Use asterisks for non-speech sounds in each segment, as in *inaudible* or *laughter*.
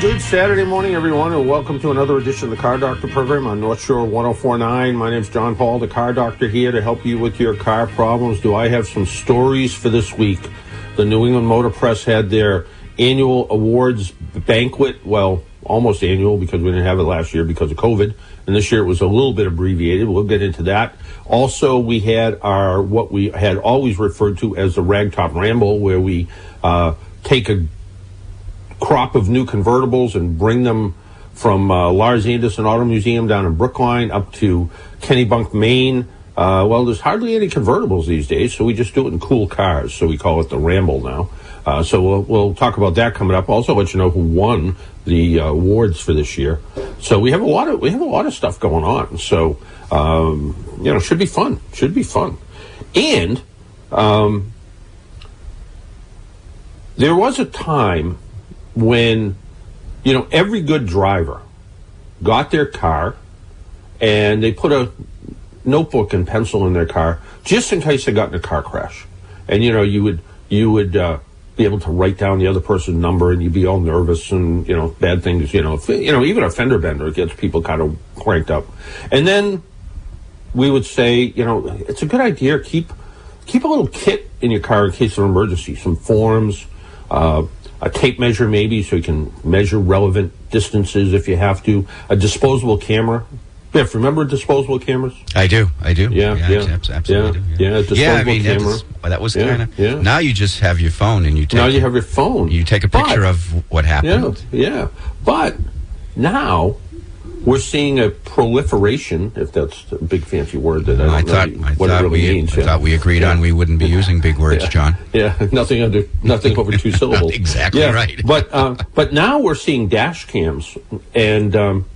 Good Saturday morning, everyone, and welcome to another edition of the Car Doctor program on North Shore 1049. My name's John Paul, the Car Doctor, here to help you with your car problems. Do I have some stories for this week? The New England Motor Press had their annual awards banquet. Well, almost annual because we didn't have it last year because of COVID. And this year it was a little bit abbreviated. We'll get into that. Also, we had our, what we had always referred to as the Ragtop Ramble, where we uh, take a crop of new convertibles and bring them from uh, Larz Anderson Auto Museum down in Brookline up to Kennebunk, Maine. Uh, well, there's hardly any convertibles these days, so we just do it in cool cars. So we call it the Ramble now. Uh, so we'll, we'll talk about that coming up. Also, let you know who won the uh, awards for this year. So we have a lot of we have a lot of stuff going on. So um, you know, should be fun. Should be fun. And um, there was a time when you know every good driver got their car and they put a notebook and pencil in their car just in case they got in a car crash. And you know, you would you would uh, be able to write down the other person's number and you'd be all nervous and you know bad things you know if, you know even a fender bender gets people kind of cranked up and then we would say you know it's a good idea keep keep a little kit in your car in case of emergency some forms uh, a tape measure maybe so you can measure relevant distances if you have to a disposable camera Biff, remember disposable cameras? I do, I do. Yeah, yeah, yeah absolutely. Yeah, do, yeah. disposable yeah, I mean, camera. That, that was Yeah, kind of. yeah. Now you just have your phone and you take. now you have your phone. you take a But- picture of what happened. Yeah, yeah. But now we're seeing a proliferation, if that's a big fancy word that I don't I know thought, I what thought it really we, means. I yeah. thought we agreed on we wouldn't be using big words, Yeah. John. Yeah, *laughs* nothing under nothing over two *laughs* syllables. Exactly Yeah, right. but uh, but now we're seeing dash cams, and um,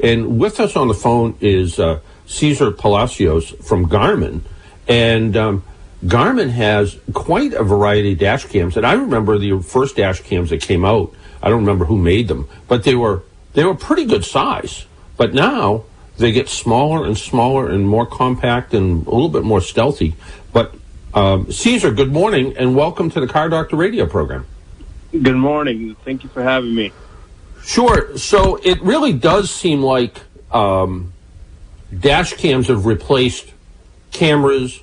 and with us on the phone is uh, Cesar Palacios from Garmin, and um, Garmin has quite a variety of dash cams. And I remember the first dash cams that came out. I don't remember who made them, but they were they were pretty good size. But now they get smaller and smaller and more compact and a little bit more stealthy. But um, Cesar, good morning and welcome to the Car Doctor Radio program. Good morning. Thank you for having me. Sure. So it really does seem like um, dash cams have replaced cameras,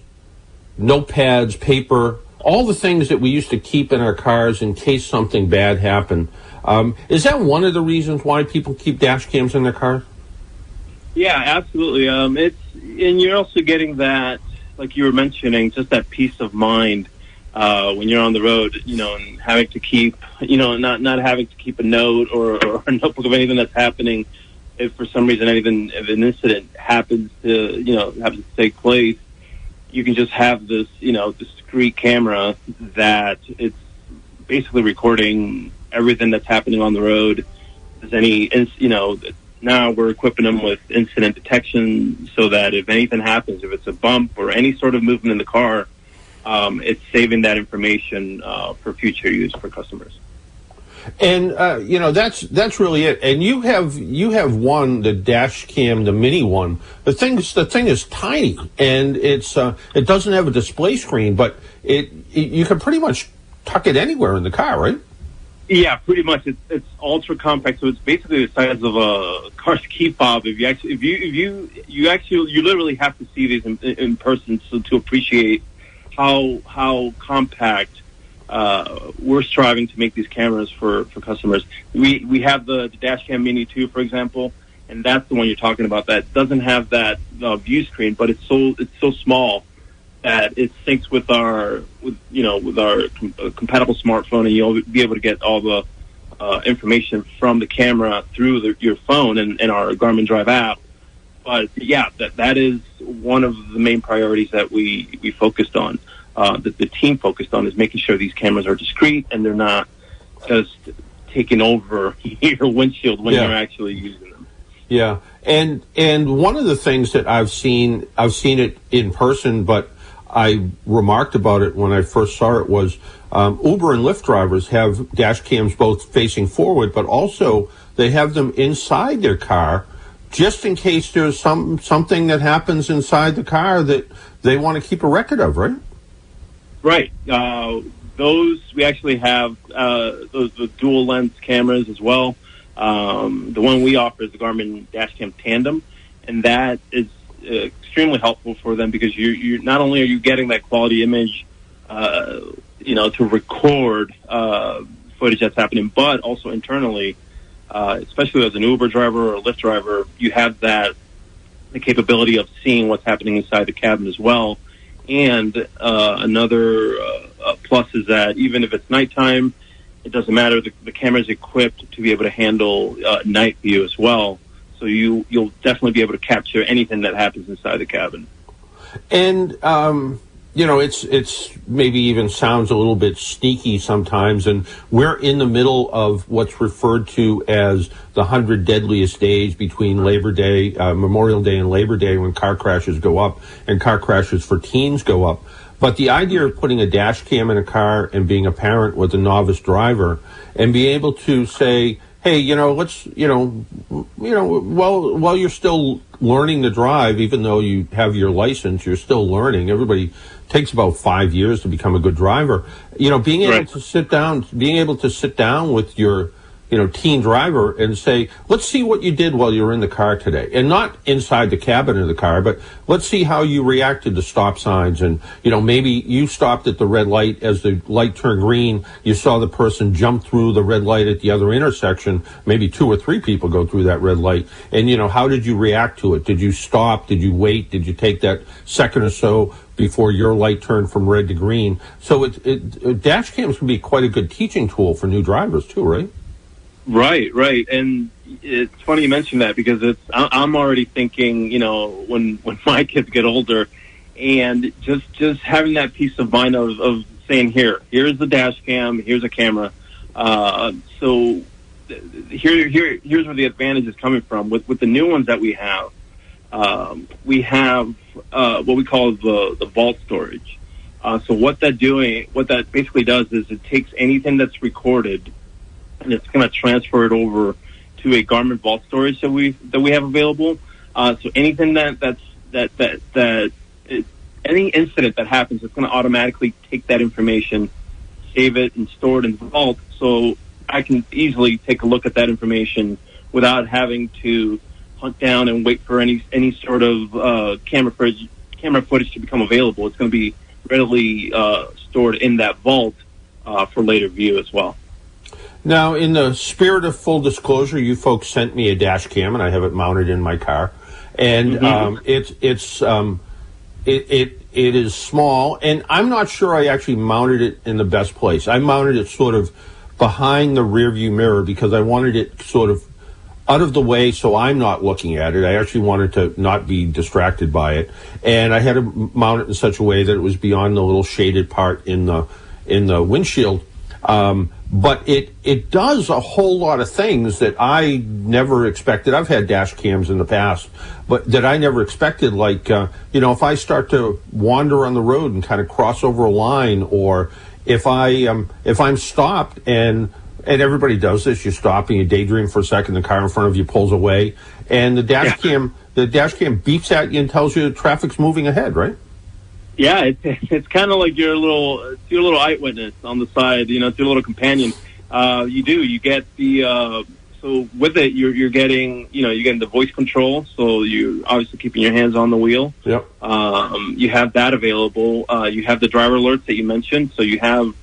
notepads, paper, all the things that we used to keep in our cars in case something bad happened. Um, is that one of the reasons why people keep dash cams in their cars? Yeah, absolutely. Um, it's and you're also getting that, like you were mentioning, just that peace of mind uh, when you're on the road. You know, and having to keep, you know, not not having to keep a note or, or a *laughs* notebook of anything that's happening. If for some reason anything, if an incident happens to, you know, happens to take place, you can just have this, you know, discrete camera that it's basically recording everything that's happening on the road. There's any, you know, now we're equipping them with incident detection so that if anything happens, if it's a bump or any sort of movement in the car, um, it's saving that information uh, for future use for customers. And uh, you know that's that's really it. And you have you have one the dash cam, the mini one. The thing the thing is tiny, and it's uh, it doesn't have a display screen, but it, it you can pretty much tuck it anywhere in the car, right? Yeah, pretty much. It's it's ultra compact, so it's basically the size of a car's key fob. If you actually, if you if you you actually you literally have to see these in, in person so to appreciate how how compact uh, we're striving to make these cameras for for customers. We we have the, the Dashcam Mini 2, for example, and that's the one you're talking about. That doesn't have that uh, view screen, but it's so it's so small that it syncs with our with you know with our com- uh, compatible smartphone, and you'll be able to get all the uh, information from the camera through the, your phone and, and our Garmin Drive app. But yeah, that that is one of the main priorities that we we focused on. Uh, that the team focused on is making sure these cameras are discreet and they're not just taking over *laughs* your windshield when Yeah. you're actually using them. Yeah, and and one of the things that I've seen, I've seen it in person, but I remarked about it when I first saw it was um, Uber and Lyft drivers have dash cams both facing forward, but also they have them inside their car just in case there's some something that happens inside the car that they want to keep a record of, right? Right. Uh, those we actually have uh, those the dual lens cameras as well. Um, the one we offer is the Garmin Dashcam Tandem, and that is extremely helpful for them because you you not only are you getting that quality image, uh, you know, to record uh, footage that's happening, but also internally, uh, especially as an Uber driver or a Lyft driver, you have that the capability of seeing what's happening inside the cabin as well. And uh, another uh, plus is that even if it's nighttime, it doesn't matter. The, the camera is equipped to be able to handle uh, night view as well. So you you'll definitely be able to capture anything that happens inside the cabin. And um, you know, it's it's maybe even sounds a little bit sneaky sometimes, and we're in the middle of what's referred to as the hundred deadliest days between Labor Day, uh, Memorial Day, and Labor Day, when car crashes go up and car crashes for teens go up. But the idea of putting a dash cam in a car and being a parent with a novice driver and be able to say, hey, you know, let's, you know, you know, while while you're still learning to drive, even though you have your license, you're still learning. Everybody takes about five years to become a good driver. You know, being able Right. to sit down, being able to sit down with your, you know, teen driver and say, let's see what you did while you were in the car today. And not inside the cabin of the car, but let's see how you reacted to stop signs. And, you know, maybe you stopped at the red light as the light turned green. You saw the person jump through the red light at the other intersection. Maybe two or three people go through that red light. And, you know, how did you react to it? Did you stop? Did you wait? Did you take that second or so before your light turned from red to green? So it, it, dash cams can be quite a good teaching tool for new drivers too, right? Right, right, and it's funny you mention that because it's I'm already thinking, you know, when when *laughs* my kids get older, and just just having that peace of mind of, of saying, here, here's the dash cam, here's a camera, uh, so here here here's where the advantage is coming from with with the new ones that we have. Um, we have uh, what we call the the vault storage. Uh, so what that doing, what that basically does is it takes anything that's recorded and it's going to transfer it over to a Garmin Vault storage that we that we have available. Uh, so anything that that's that that that it, any incident that happens, it's going to automatically take that information, save it, and store it in the vault. So I can easily take a look at that information without having to hunt down and wait for any any sort of uh, camera footage camera footage to become available. It's going to be readily uh, stored in that vault uh, for later view as well. Now, in the spirit of full disclosure, you folks sent me a dash cam, and I have it mounted in my car, and um, it's it's um, it, it it is small, and I'm not sure I actually mounted it in the best place. I mounted it sort of behind the rearview mirror because I wanted it sort of out of the way so I'm not looking at it. I actually wanted to not be distracted by it, and I had to mount it in such a way that it was beyond the little shaded part in the in the windshield. Um, but it it does a whole lot of things that I never expected. I've had dash cams in the past, but that I never expected. Like uh, you know, if I start to wander on the road and kind of cross over a line, or if I um, if I'm stopped and and everybody does this, you stop and you daydream for a second, the car in front of you pulls away, and the dash Yeah. cam the dash cam beeps at you and tells you traffic's moving ahead, right? Yeah, it's *laughs* it's kind of like your little it's your little eyewitness on the side. You know, it's your little companion. Uh, you do you get the uh, so with it you're you're getting you know you're getting the voice control. So you obviously keeping your hands on the wheel. Yep. Um, you have that available. Uh, you have the driver alerts that you mentioned. So you have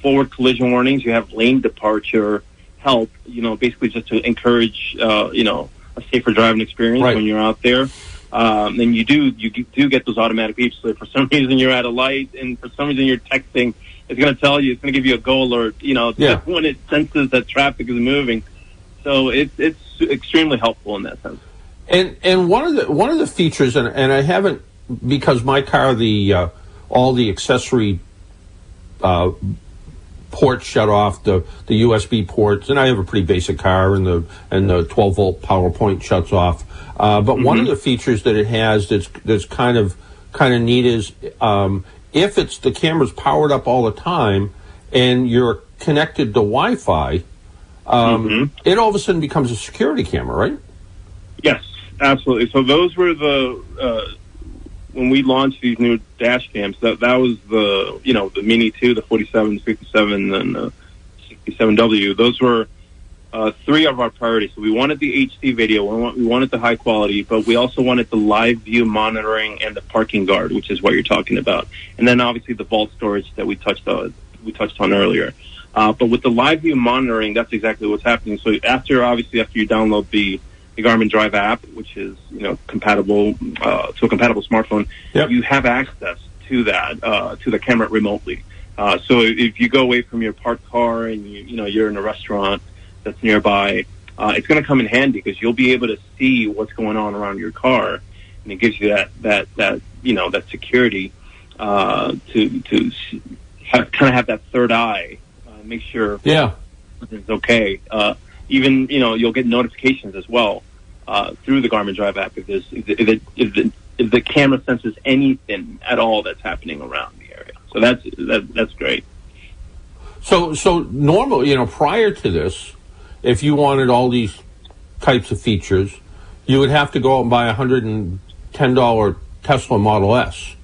forward collision warnings. You have lane departure help. You know, basically just to encourage uh, you know a safer driving experience Right. when you're out there. Um, then you do you do get those automatic beeps. So if for some *laughs* reason you're at a light and for some reason you're texting, it's going to tell you. It's going to give you a go alert. You know, Yeah. when it senses that traffic is moving. So it's it's extremely helpful in that sense. And and one of the one of the features, and, and I haven't because my car the uh, all the accessory uh, ports shut off, the the USB ports, and I have a pretty basic car, and the and the 12 volt power point shuts off. Uh, but one of the features that it has that's that's kind of kind of neat is um, if it's the camera's powered up all the time and you're connected to Wi-Fi, um, it all of a sudden becomes a security camera, right? Yes, absolutely. So those were the uh, when we launched these new dash cams. That that was the you know the Mini Two, the 47, 57, and the 67W. Those were uh, three of our priorities. So we wanted the HD video, we, want, we wanted the high quality, but we also wanted the live view monitoring and the parking guard, which is what you're talking about, and then obviously the vault storage that we touched on we touched on earlier. Uh, but with the live view monitoring, that's exactly what's happening. So after obviously after you download the the Garmin Drive app, which is you know compatible uh, to a compatible smartphone, Yep. you have access to that uh, to the camera remotely. Uh, so if you go away from your parked car and you you know you're in a restaurant that's nearby, uh, it's going to come in handy because you'll be able to see what's going on around your car, and it gives you that that that you know that security uh, to to have, kind of have that third eye, uh, make sure Yeah. it's okay. Uh, even you know you'll get notifications as well uh, through the Garmin Drive app if there's if, it, if, the, if the camera senses anything at all that's happening around the area. So that's that, that's great. So, so normal, you know, prior to this, if you wanted all these types of features, you would have to go out and buy a hundred and ten dollar Tesla Model S.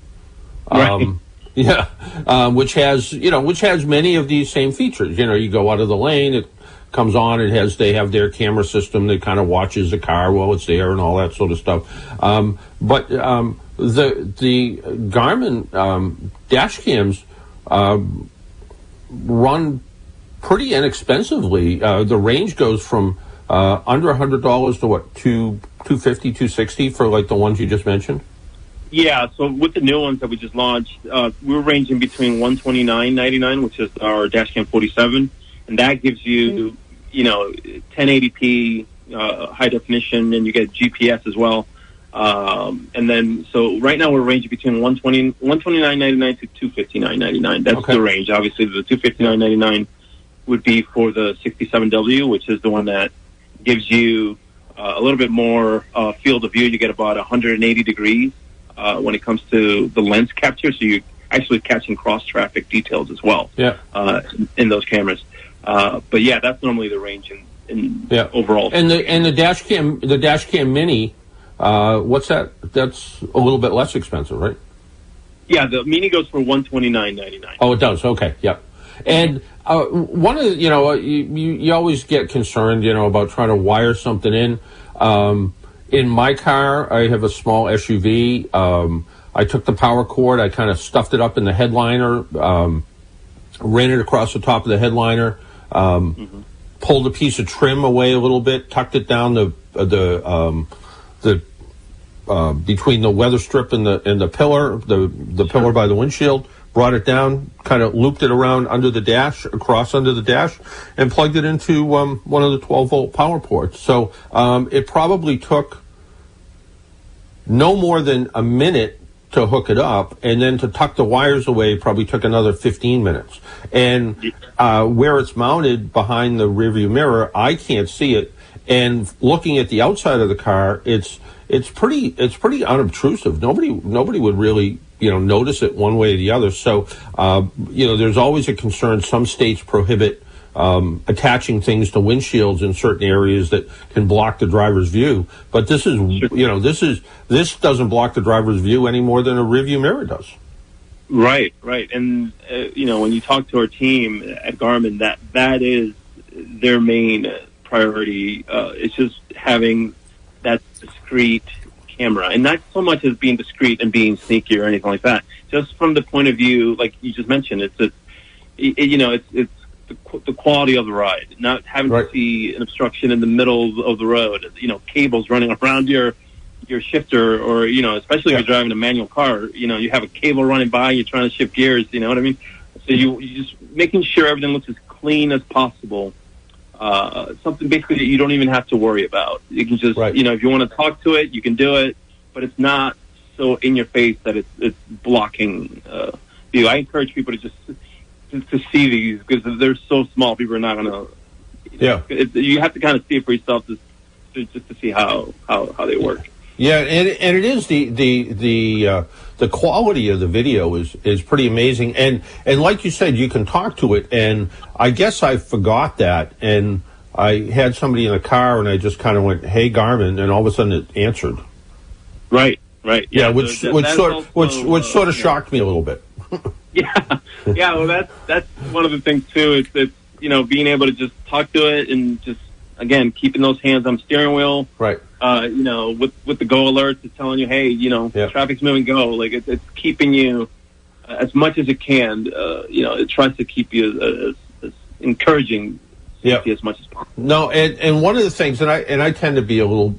Right. *laughs* yeah, um, which has you know which has many of these same features. You know, you go out of the lane, it comes on, it has they have their camera system that kind of watches the car while it's there and all that sort of stuff. Um, but um, the the Garmin um, dash cams. Um, run pretty inexpensively. Uh, the range goes from uh, under hundred dollars to what two two fifty, two sixty for like the ones you just mentioned. Yeah, so with the new ones that we just launched, uh, we're ranging between one twenty nine ninety nine, which is our Dashcam forty seven, and that gives you, you know, ten eighty p uh, high definition, and you get GPS as well. Um, and then, so right now we're ranging between 120, 129.99 to 259.99. That's Okay. the range. Obviously, the 259.99 would be for the 67W, which is the one that gives you uh, a little bit more uh, field of view. You get about 180 degrees uh, when it comes to the lens capture, so you're actually catching cross traffic details as well Yeah, uh, in those cameras. Uh, but yeah, that's normally the range in, in Yeah. overall. and the and the dash cam the dash cam mini. Uh, what's that? That's a little bit less expensive, right? yeah, the Mini goes for 129.99. Oh, it does. Okay, yep. And uh, one of the, you know, you, you, you always get concerned, you know, about trying to wire something in. Um, in my car, I have a small SUV. Um, I took the power cord, I kind of stuffed it up in the headliner, um, ran it across the top of the headliner, um, pulled a piece of trim away a little bit, tucked it down the uh, the um, the uh, between the weather strip and the and the pillar, the the pillar by the windshield, brought it down, kind of looped it around under the dash, across under the dash, and plugged it into um, one of the 12 volt power ports. So um, it probably took no more than a minute to hook it up, and then to tuck the wires away probably took another 15 minutes. And uh, where it's mounted behind the rearview mirror, I can't see it. And looking at the outside of the car, it's it's pretty it's pretty unobtrusive. Nobody nobody would really you know notice it one way or the other. So uh, you know, there's always a concern. Some states prohibit um, attaching things to windshields in certain areas that can block the driver's view. But this is, you know, this is this doesn't block the driver's view any more than a rearview mirror does. Right, right, and uh, you know when you talk to our team at Garmin, that that is their main priority. Uh, it's just having that discreet camera, and not so much as being discreet and being sneaky or anything like that. Just from the point of view, like you just mentioned, it's a, it, you know, it's it's the, the quality of the ride, not having Right. to see an obstruction in the middle of the road. You know, cables running around your your shifter, or you know, especially if you're driving a manual car. You know, you have a cable running by, you're trying to shift gears. You know what I mean? So you you just making sure everything looks as clean as possible. Uh, something basically that you don't even have to worry about. You can just, Right. you know, if you want to talk to it, you can do it, but it's not so in your face that it's it's blocking uh, view. I encourage people to just to, to see these because they're so small. People are not gonna. Yeah. It, you have to kind of see it for yourself to, to just to see how how how they work. Yeah, and and it is the the the uh, the quality of the video is is pretty amazing, and and like you said, you can talk to it, and I guess I forgot that, and I had somebody in the car, and I just kind of went, "Hey, Garmin," and all of a sudden it answered. Right, right. Yeah, which so that- which sort also, which which uh, sort of yeah. shocked me a little bit. *laughs* *laughs* Yeah, yeah. Well, that's that's one of the things too. It's it's you know being able to just talk to it and just again keeping those hands on the steering wheel. Right. Uh, you know, with with the go alerts, it's telling you, hey, you know, traffic's moving, go. Like it's it's keeping you uh, as much as it can. Uh, you know, it tries to keep you as, as encouraging Yeah. safety as much as possible. No, and and one of the things, and I and I tend to be a little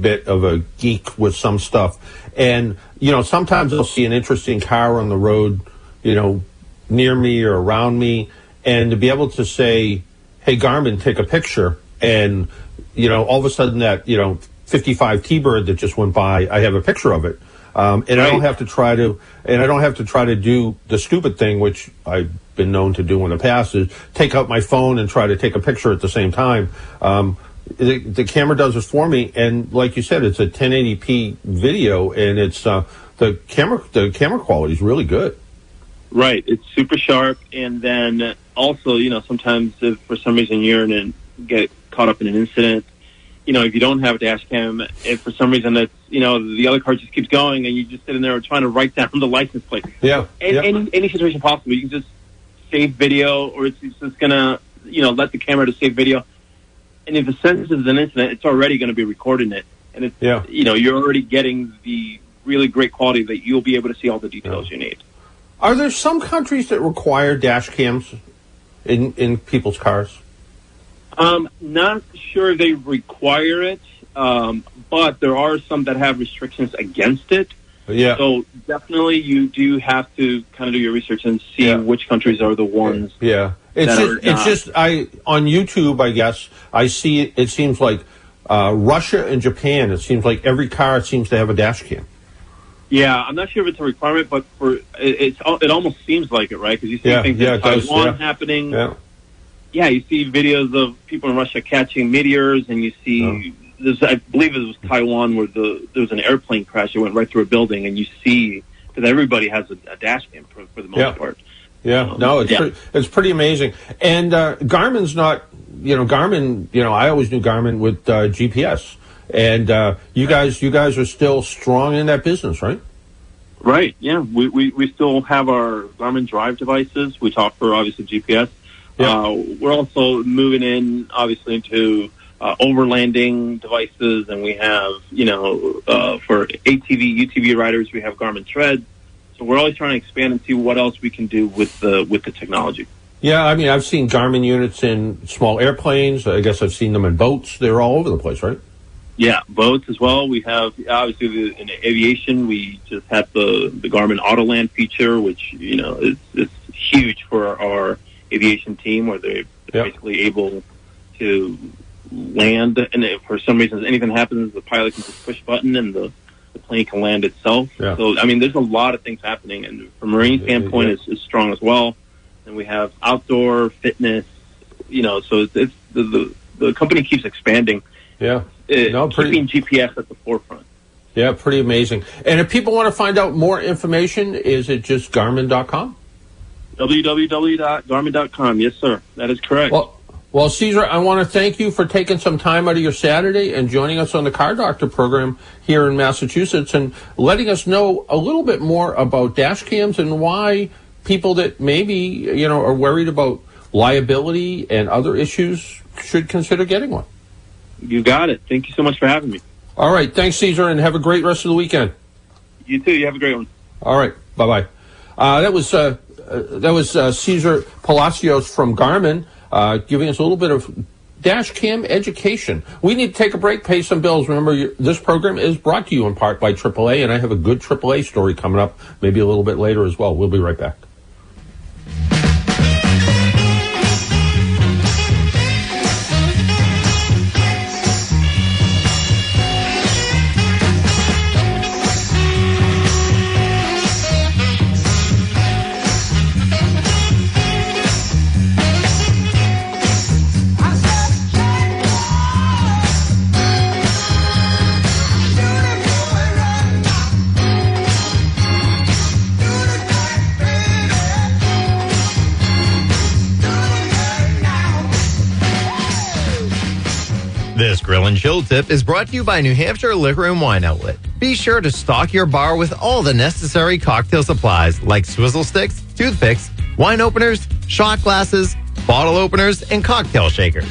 bit of a geek with some stuff, and you know sometimes I'll see an interesting car on the road, you know, near me or around me, and to be able to say, "Hey Garmin, take a picture," and you know all of a sudden that you know 55 T-bird that just went by, I have a picture of it. Um, and I don't have to try to, and I don't have to try to do the stupid thing, which I've been known to do in the past, is take out my phone and try to take a picture at the same time. Um, the, the camera does it for me, and like you said, it's a 1080p video, and it's uh, the camera the camera quality is really good. Right. It's super sharp, and then also, you know, sometimes if for some reason you're in and get caught up in an incident, you know, if you don't have a dash cam, if for some reason it's you know the other car just keeps going and you just sitting there trying to write down *laughs* the license plate, Yeah, any, yeah. any any situation possible, you can just save video, or it's just gonna you know let the camera to save video, and if it senses an incident, it's already going to be recording it, and it's Yeah. you know you're already getting the really great quality that you'll be able to see all the details you need. Are there some countries that require dash cams in in people's cars? Um, not sure they require it, um, but there are some that have restrictions against it. Yeah, So definitely, you do have to kind of do your research and see Yeah. which countries are the ones. Yeah, it's just, it's just I on YouTube. I guess I see it. It seems like uh, Russia and Japan. It seems like every car seems to have a dash cam. Yeah, I'm not sure if it's a requirement, but for it, it's it almost seems like it, right? Because you see Yeah, things yeah, in it does, Taiwan yeah. happening. Yeah, Yeah, you see videos of people in Russia catching meteors, and you see. There's, I believe it was Taiwan where the there was an airplane crash that went right through a building, and you see that everybody has a, a dash cam for, for the most Yeah. part. yeah. Um, no, it's yeah. Pretty, it's pretty amazing. And uh, Garmin's not. You know, Garmin. You know, I always knew Garmin with uh, GPS. And uh, you guys, you guys are still strong in that business, right? Right. Yeah. We, we, we still have our Garmin Drive devices, We talk for obviously GPS. Yeah. Uh, we're also moving in obviously into uh, overlanding devices, and we have you know uh, for ATV, UTV riders, we have Garmin Tread. So we're always trying to expand and see what else we can do with the with the technology. Yeah, I mean, I've seen Garmin units in small airplanes. I guess I've seen them in boats. They're all over the place, right? Yeah, boats as well. We have obviously the, in aviation. We just had the the Garmin Autoland feature, which you know is is huge for our aviation team, where they're Yeah. basically able to land, and if for some reason anything happens, the pilot can just push a button and the, the plane can land itself. Yeah. So I mean, there's a lot of things happening, and from a marine standpoint, yeah. is, is strong as well. And we have outdoor fitness. You know, so it's, it's the, the the company keeps expanding Yeah. uh, No, pretty- keeping GPS at the forefront. Yeah, pretty amazing. And if people want to find out more information, is it just Garmin.com? www.garmin.com. Yes, sir. That is correct. Well, well, Cesar, I want to thank you for taking some time out of your Saturday and joining us on the Car Doctor program here in Massachusetts and letting us know a little bit more about dash cams and why people that maybe, you know, are worried about liability and other issues should consider getting one. You got it. Thank you so much for having me. All right. Thanks, Cesar, and have a great rest of the weekend. You too. You have a great one. All right. Bye bye. Uh, that was uh, uh, that was uh, Cesar Palacios from Garmin uh, giving us a little bit of dash cam education. We need to take a break, pay some bills. Remember, this program is brought to you in part by AAA, and I have a good AAA story coming up, maybe a little bit later as well. We'll be right back. This grill and chill tip is brought to you by New Hampshire Liquor and Wine Outlet. Be sure to stock your bar with all the necessary cocktail supplies like swizzle sticks, toothpicks, wine openers, shot glasses, bottle openers, and cocktail shakers.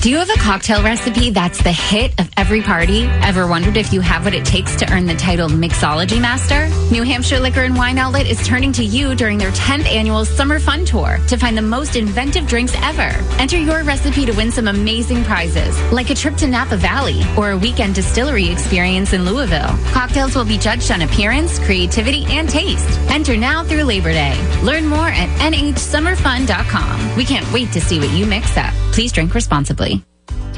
Do you have a cocktail recipe that's the hit of every party? Ever wondered if you have what it takes to earn the title Mixology Master? New Hampshire Liquor and Wine Outlet is turning to you during their 10th annual Summer Fun Tour to find the most inventive drinks ever. Enter your recipe to win some amazing prizes, like a trip to Napa Valley or a weekend distillery experience in Louisville. Cocktails will be judged on appearance, creativity, and taste. Enter now through Labor Day. Learn more at nhsummerfun.com. We can't wait to see what you mix up. Please drink responsibly.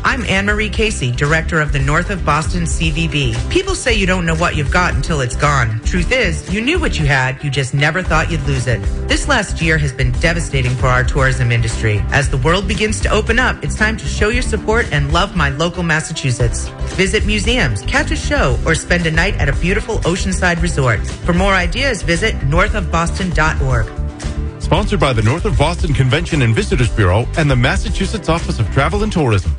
I'm Anne Marie Casey, director of the North of Boston CVB. People say you don't know what you've got until it's gone. Truth is, you knew what you had, you just never thought you'd lose it. This last year has been devastating for our tourism industry. As the world begins to open up, it's time to show your support and love my local Massachusetts. Visit museums, catch a show, or spend a night at a beautiful oceanside resort. For more ideas, visit northofboston.org. Sponsored by the North of Boston Convention and Visitors Bureau and the Massachusetts Office of Travel and Tourism.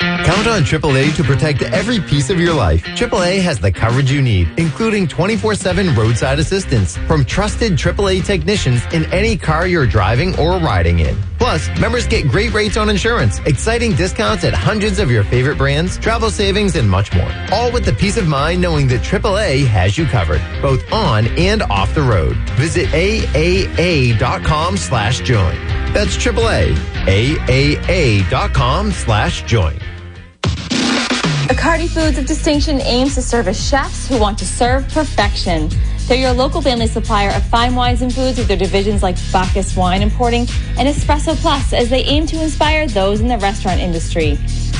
Count on AAA to protect every piece of your life. AAA has the coverage you need, including 24-7 roadside assistance from trusted AAA technicians in any car you're driving or riding in. Plus, members get great rates on insurance, exciting discounts at hundreds of your favorite brands, travel savings, and much more. All with the peace of mind knowing that AAA has you covered, both on and off the road. Visit AAA.com slash join. That's AAA. AAA.com slash join. Acardi Foods of Distinction aims to serve as chefs who want to serve perfection. They're your local family supplier of fine wines and foods with their divisions like Bacchus Wine Importing and Espresso Plus as they aim to inspire those in the restaurant industry.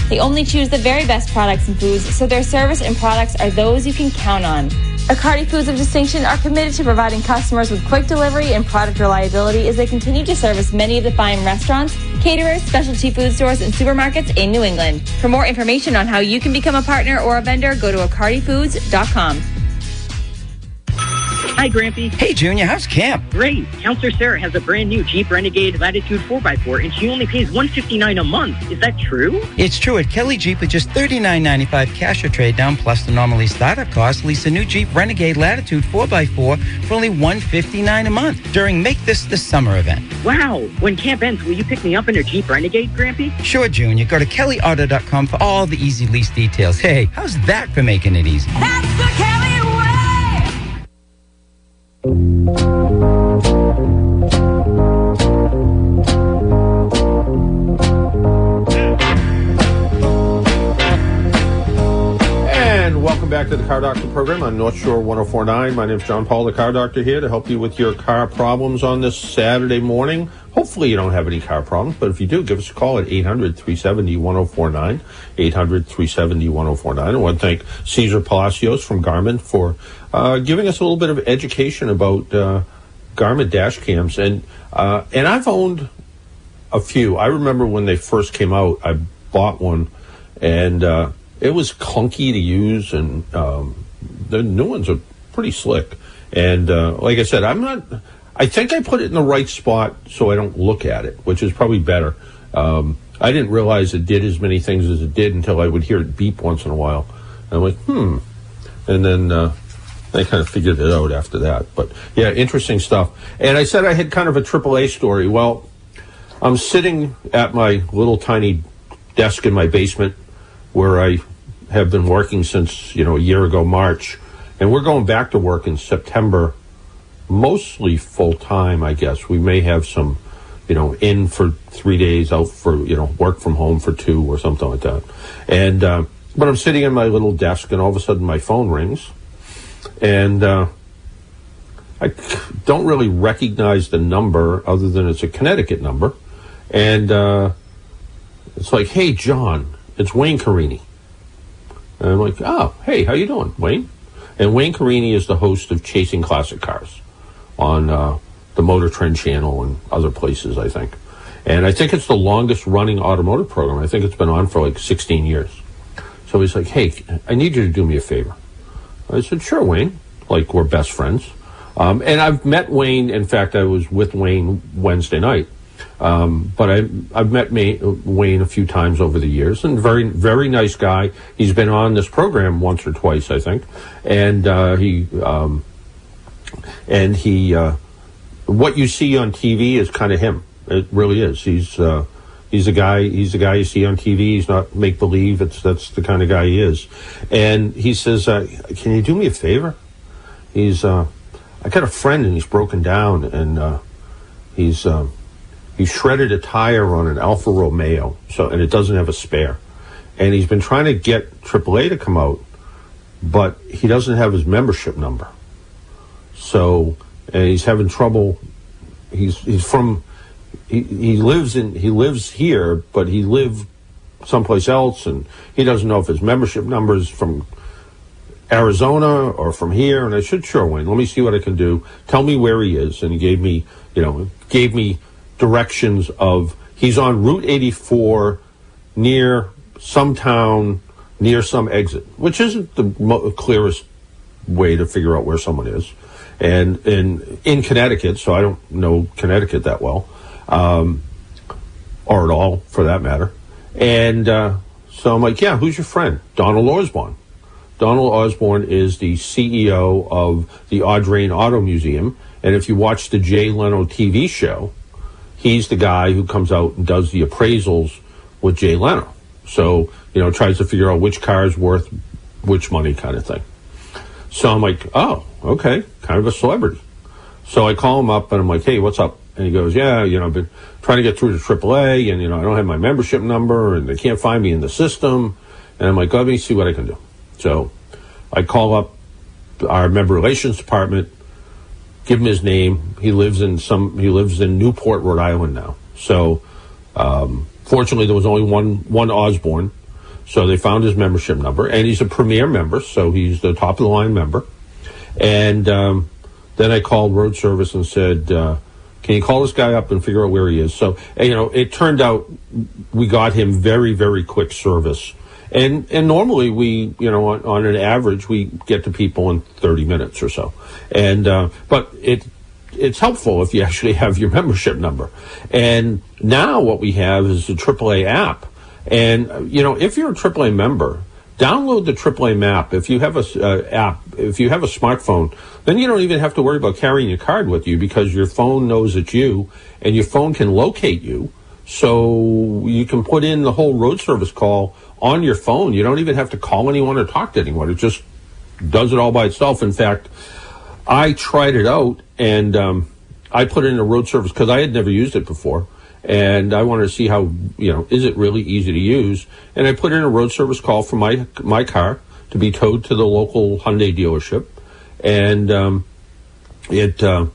They only choose the very best products and foods, so their service and products are those you can count on. Acardi Foods of Distinction are committed to providing customers with quick delivery and product reliability as they continue to service many of the fine restaurants, caterers, specialty food stores, and supermarkets in New England. For more information on how you can become a partner or a vendor, go to acardifoods.com. Hi, Grampy. Hey, Junior. How's camp? Great. Counselor Sarah has a brand new Jeep Renegade Latitude 4x4, and she only pays 159 a month. Is that true? It's true. At Kelly Jeep, with just $39.95 cash or trade down, plus the normally startup cost, lease a new Jeep Renegade Latitude 4x4 for only 159 a month during Make This the Summer event. Wow. When camp ends, will you pick me up in a Jeep Renegade, Grampy? Sure, Junior. Go to kellyauto.com for all the easy lease details. Hey, how's that for making it easy? That's the Kelly back to the Car Doctor program on North Shore 1049. My name is John Paul, the Car Doctor, here to help you with your car problems on this Saturday morning. Hopefully, you don't have any car problems, but if you do, give us a call at 800 370 1049. 800 370 1049. I want to thank Cesar Palacios from Garmin for uh, giving us a little bit of education about uh, Garmin dash cams. And, uh, and I've owned a few. I remember when they first came out, I bought one and uh, it was clunky to use, and um, the new ones are pretty slick. And uh, like I said, I'm not. I think I put it in the right spot so I don't look at it, which is probably better. Um, I didn't realize it did as many things as it did until I would hear it beep once in a while. And I'm like, hmm. And then uh, I kind of figured it out after that. But yeah, interesting stuff. And I said I had kind of a AAA story. Well, I'm sitting at my little tiny desk in my basement where I have been working since, you know, a year ago, March. And we're going back to work in September, mostly full time, I guess. We may have some, you know, in for three days, out for, you know, work from home for two or something like that. And, uh, but I'm sitting in my little desk and all of a sudden my phone rings. And, uh, I don't really recognize the number other than it's a Connecticut number. And, uh, it's like, hey, John, it's Wayne Carini. And I'm like, oh, hey, how you doing, Wayne? And Wayne Carini is the host of Chasing Classic Cars on uh, the Motor Trend channel and other places, I think. And I think it's the longest running automotive program. I think it's been on for like 16 years. So he's like, hey, I need you to do me a favor. I said, sure, Wayne. Like, we're best friends. Um, and I've met Wayne. In fact, I was with Wayne Wednesday night. Um, but I, I've met May, Wayne a few times over the years, and very, very nice guy. He's been on this program once or twice, I think, and uh, he, um, and he, uh, what you see on TV is kind of him. It really is. He's, uh, he's a guy. He's a guy you see on TV. He's not make believe. It's that's the kind of guy he is. And he says, uh, "Can you do me a favor?" He's, uh, I got a friend and he's broken down and uh, he's. Um, he shredded a tire on an Alfa Romeo, so and it doesn't have a spare. And he's been trying to get AAA to come out, but he doesn't have his membership number. So and he's having trouble. He's he's from he, he lives in he lives here, but he lived someplace else, and he doesn't know if his membership number is from Arizona or from here. And I said, sure, Wayne, let me see what I can do. Tell me where he is. And he gave me, you know, gave me directions of he's on Route 84 near some town, near some exit, which isn't the clearest way to figure out where someone is. And in in Connecticut, so I don't know Connecticut that well, um, or at all for that matter. And uh, so I'm like, yeah, who's your friend? Donald Osborne. Donald Osborne is the CEO of the Audrain Auto Museum. And if you watch the Jay Leno TV show, he's the guy who comes out and does the appraisals with Jay Leno. So, you know, tries to figure out which car is worth which money kind of thing. So I'm like, oh, okay, kind of a celebrity. So I call him up and I'm like, hey, what's up? And he goes, yeah, you know, I've been trying to get through to AAA and, you know, I don't have my membership number and they can't find me in the system. And I'm like, let me see what I can do. So I call up our member relations department give him his name. He lives in some. He lives in Newport, Rhode Island now. So, um, fortunately, there was only one one Osborne, so they found his membership number, and he's a premier member, so he's the top of the line member. And um, then I called road service and said, uh, "Can you call this guy up and figure out where he is?" So, you know, it turned out we got him very very quick service and and normally we you know on, on an average we get to people in 30 minutes or so and uh, but it it's helpful if you *laughs* actually have your membership number and now what we have is the AAA app and you know if you're a AAA member download the AAA map if you have a uh, app if you have a smartphone then you don't even have to worry about carrying your card with you because your phone knows it's you and your phone can locate you so you can put in the whole road service call on your phone. You don't even have to call anyone or talk to anyone. It just does it all by itself. In fact, I tried it out and um, I put it in a road service because I had never used it before. And I wanted to see how, you know, is it really easy to use? And I put in a road service call for my, my car to be towed to the local Hyundai dealership. And um, it, uh,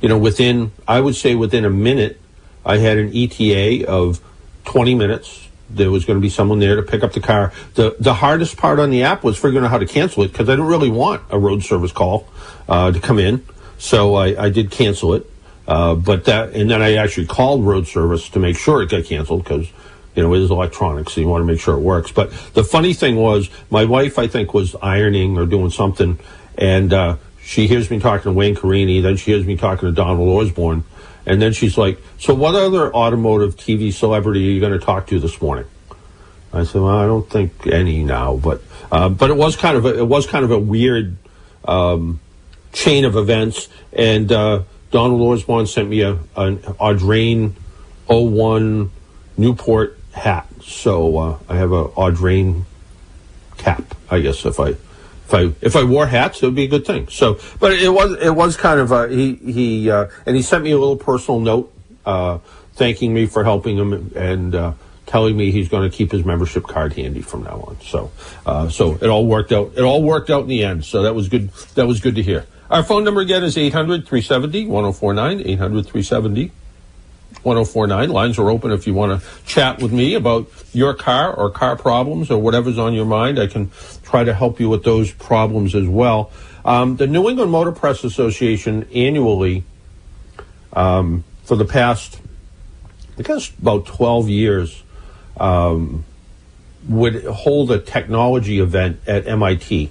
you know, within, I would say within a minute, I had an ETA of 20 minutes there was going to be someone there to pick up the car. The the hardest part on the app was figuring out how to cancel it because I didn't really want a road service call uh, to come in, so I, I did cancel it. Uh, but that and then I actually called road service to make sure it got canceled because you know it is electronic, so you want to make sure it works. But the funny thing was, my wife I think was ironing or doing something, and uh, she hears me talking to Wayne Carini, then she hears me talking to Donald Osborne and then she's like, "So what other automotive TV celebrity are you going to talk to this morning?" I said, "Well, I don't think any now, but uh, but it was kind of a, it was kind of a weird um, chain of events." And uh, Donald Osborne sent me a an Audrain 01 Newport hat, so uh, I have a Audrain cap, I guess if I if I if I wore hats, it would be a good thing. So, but it was it was kind of a, he he uh, and he sent me a little personal note uh, thanking me for helping him and uh, telling me he's going to keep his membership card handy from now on. So uh, so it all worked out. It all worked out in the end. So that was good. That was good to hear. Our phone number again is 800-370-1049, 800-370 1049. Lines are open if you want to chat with me about your car or car problems or whatever's on your mind. I can try to help you with those problems as well. Um, the New England Motor Press Association annually, um, for the past, I guess, about 12 years, um, would hold a technology event at MIT.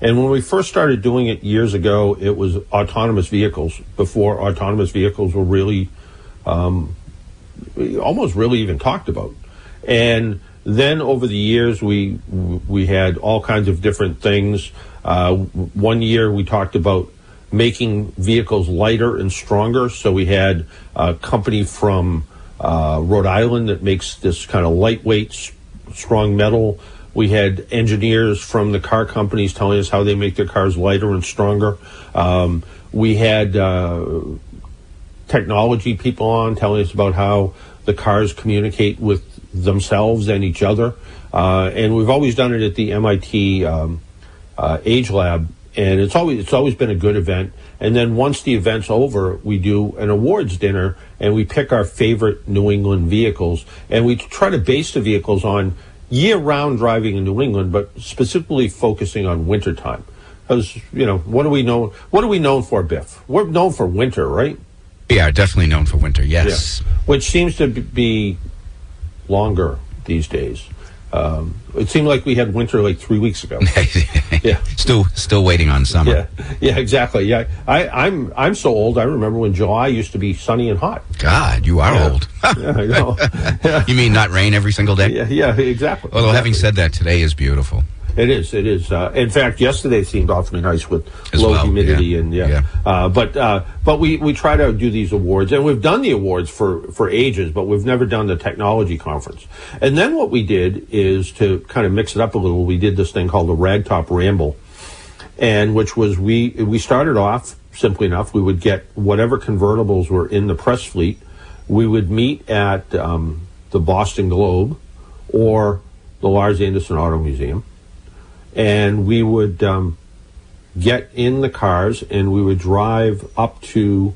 And when we first started doing it years ago, it was autonomous vehicles before autonomous vehicles were really um, almost really even talked about. And then over the years, we we had all kinds of different things. Uh, one year we talked about making vehicles lighter and stronger. So we had a company from uh, Rhode Island that makes this kind of lightweight, strong metal. We had engineers from the car companies telling us how they make their cars lighter and stronger. Um, we had uh, technology people on telling us about how the cars communicate with themselves and each other. Uh, and we've always done it at the MIT um, uh, Age Lab, and it's always it's always been a good event. And then once the event's over, we do an awards dinner, and we pick our favorite New England vehicles, and we try to base the vehicles on year-round driving in New England, but specifically focusing on wintertime. Because you know, what are we known? What are we known for, Biff? We're known for winter, right? We are definitely known for winter. Yes. Yeah. Which seems to be longer these days. Um, it seemed like we had winter like three weeks ago. *laughs* yeah. Still, still waiting on summer. Yeah, yeah, exactly. Yeah, I, I'm I'm so old. I remember when July used to be sunny and hot. God, you are Yeah. old. *laughs* yeah, I know. *laughs* you mean not rain every single day? Yeah, yeah, exactly. Although having said that, today is beautiful. It is. It is. Uh, in fact, yesterday seemed awfully nice with As low well, humidity yeah. and yeah. Yeah. Uh, but uh, but we, we try to do these awards, and we've done the awards for for ages, but we've never done the technology conference. And then what we did is to kind of mix it up a little. We did this thing called the Ragtop Ramble, and which was we we started off simply enough. We would get whatever convertibles were in the press fleet. We would meet at um, the Boston Globe or the Larz Anderson Auto Museum and we would um, get in the cars and we would drive up to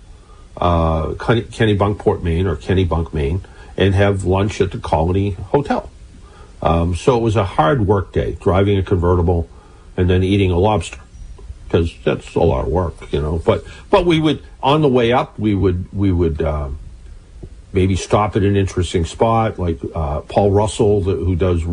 uh, Kenny, Kennebunkport, Maine, or Kennebunk, Maine, and have lunch at the Colony Hotel. Um, so it was a hard work day, driving a convertible and then eating a lobster, because that's a lot of work, you know. But but we would on the way up, we would we would. Um, maybe stop at an interesting spot, like uh, Paul Russell, the, who does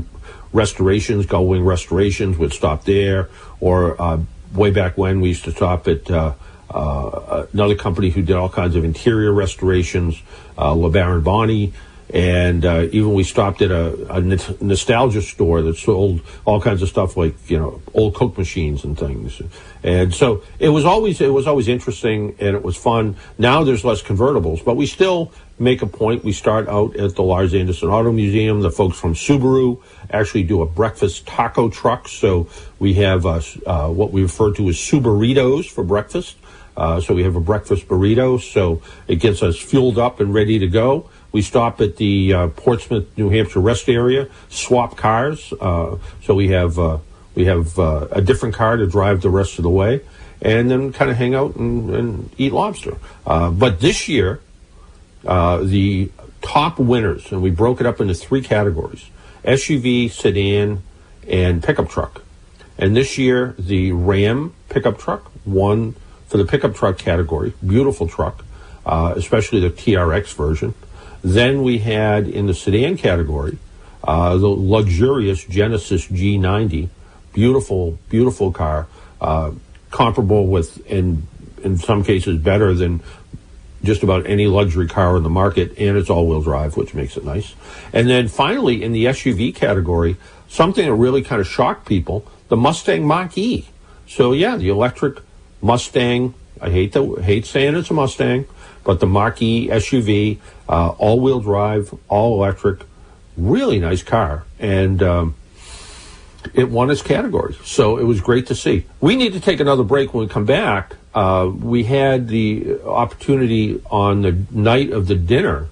restorations, Gullwing Restorations, would stop there. Or uh, way back when, we used to stop at uh, uh, another company who did all kinds of interior restorations, uh, LeBaron Bonney. And uh, even we stopped at a nostalgia store that sold all kinds of stuff like you know old Coke machines and things. And so it was always it was always interesting and it was fun. Now there's less convertibles, but we still make a point. We start out at the Larz Anderson Auto Museum. The folks from Subaru actually do a breakfast taco truck. So we have uh, uh, what we refer to as Subaritos for breakfast. Uh, so we have a breakfast burrito. So it gets us fueled up and ready to go. We stop at the uh, Portsmouth, New Hampshire rest area, swap cars. Uh, so we have uh, we have a different car to drive the rest of the way, and then kind of hang out and, and eat lobster. But this year, uh, the top winners, and we broke it up into three categories SUV, sedan, and pickup truck. And this year, the Ram pickup truck won for the pickup truck category. Beautiful truck, uh, especially the TRX version. Then we had in the sedan category uh, the luxurious Genesis G90. Beautiful, beautiful car. Uh, comparable with, and in some cases better than just about any luxury car in the market, and it's all-wheel drive, which makes it nice. And then finally, in the SUV category, something that really kind of shocked people: the Mustang Mach-E. So yeah, the electric Mustang. I hate the hate saying it's a Mustang, but the Mach-E SUV, uh, all-wheel drive, all electric, really nice car, and. Um, it won its categories. So it was great to see. We need to take another break when we come back. Uh, we had the opportunity on the night of the dinner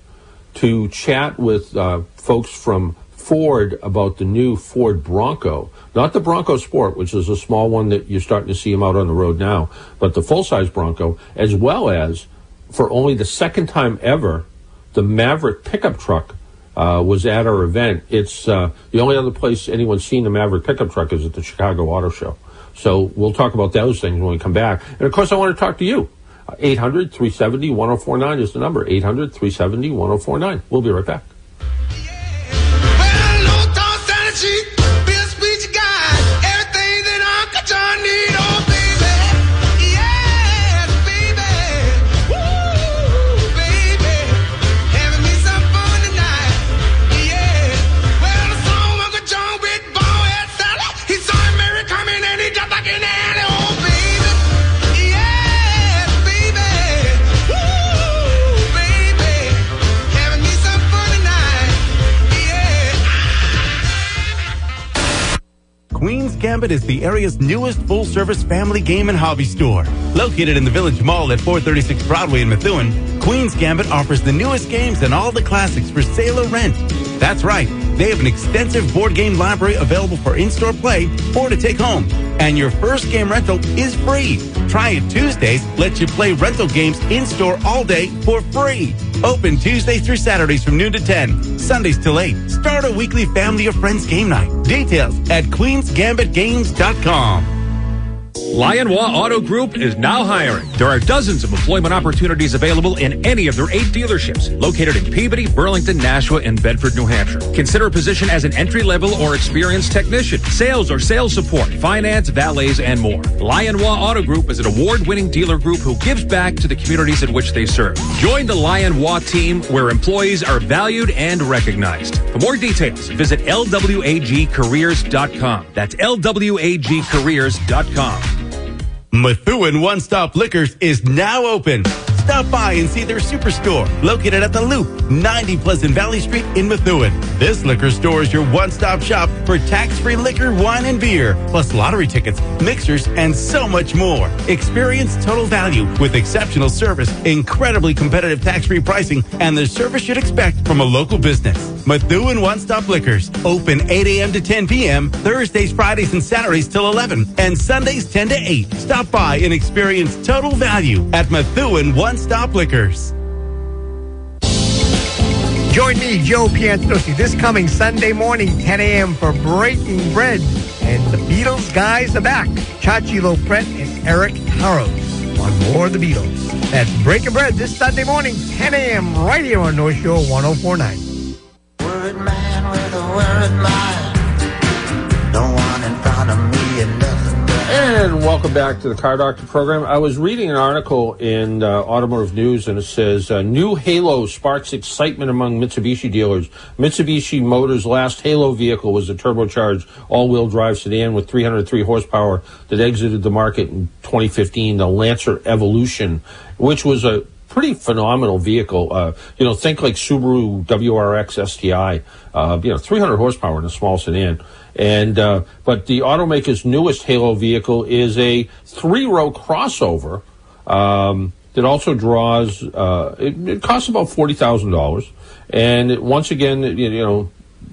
to chat with uh, folks from Ford about the new Ford Bronco. Not the Bronco Sport, which is a small one that you're starting to see them out on the road now, but the full size Bronco, as well as for only the second time ever, the Maverick pickup truck uh, was at our event. It's uh, the only other place anyone's seen the Maverick pickup truck is at the Chicago Auto Show. So we'll talk about those things when we come back. And of course, I want to talk to you. 800 370 1049 is the number. 800 370 1049. We'll be right back. Is the area's newest full-service family game and hobby store. Located in the Village Mall at 436 Broadway in Methuen, Queen's Gambit offers the newest games and all the classics for sale or rent. That's right. They have an extensive board game library available for in-store play or to take home. And your first game rental is free. Try It Tuesdays lets you play rental games in-store all day for free. Open Tuesdays through Saturdays from noon to 10, Sundays till 8. Start a weekly family or friends game night. Details at queensgambitgames.com. Lionwa Auto Group is now hiring. There are dozens of employment opportunities available in any of their eight dealerships located in Peabody, Burlington, Nashua, and Bedford, New Hampshire. Consider a position as an entry level or experienced technician, sales or sales support, finance, valets, and more. Lionwa Auto Group is an award winning dealer group who gives back to the communities in which they serve. Join the Lionwa team where employees are valued and recognized. For more details, visit lwagcareers.com. That's lwagcareers.com. Methuen One Stop Liquors is now open. Stop by and see their superstore located at the Loop, 90 Pleasant Valley Street in Methuen. This liquor store is your one-stop shop for tax-free liquor, wine, and beer, plus lottery tickets, mixers, and so much more. Experience total value with exceptional service, incredibly competitive tax-free pricing, and the service you'd expect from a local business. Methuen One Stop Liquors, open 8 a.m. to 10 p.m., Thursdays, Fridays, and Saturdays till 11, and Sundays 10 to 8. Stop by and experience total value at Methuen One Stop Liquors. Join me, Joe Piantosi, this coming Sunday morning, 10 a.m. for Breaking Bread. And the Beatles guys are back. Chachi Lopret and Eric Harrows on more of the Beatles. That's Breaking Bread this Sunday morning, 10 a.m. right here on North Shore 1049. And. And welcome back to the Car Doctor program. I was reading an article in uh, Automotive News, and it says uh, new Halo sparks excitement among Mitsubishi dealers. Mitsubishi Motors' last Halo vehicle was a turbocharged all-wheel drive sedan with 303 horsepower that exited the market in 2015. The Lancer Evolution, which was a pretty phenomenal vehicle. Uh, you know, think like Subaru WRX STI. Uh, you know, 300 horsepower in a small sedan. And uh, but the automaker's newest Halo vehicle is a three-row crossover um, that also draws. Uh, it, it costs about forty thousand dollars, and it, once again, it, you know,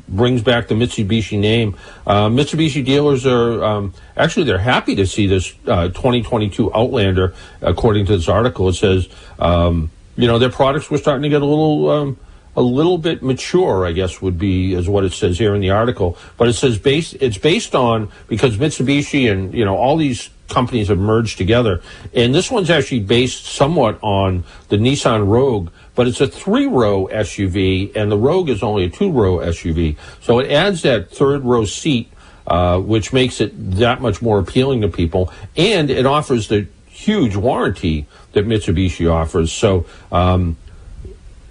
brings back the Mitsubishi name. Uh, Mitsubishi dealers are um, actually they're happy to see this uh, 2022 Outlander. According to this article, it says um, you know their products were starting to get a little. Um, a little bit mature, I guess would be is what it says here in the article. But it says based it's based on because Mitsubishi and you know all these companies have merged together, and this one's actually based somewhat on the Nissan Rogue, but it's a three-row SUV, and the Rogue is only a two-row SUV. So it adds that third row seat, uh, which makes it that much more appealing to people, and it offers the huge warranty that Mitsubishi offers. So. Um,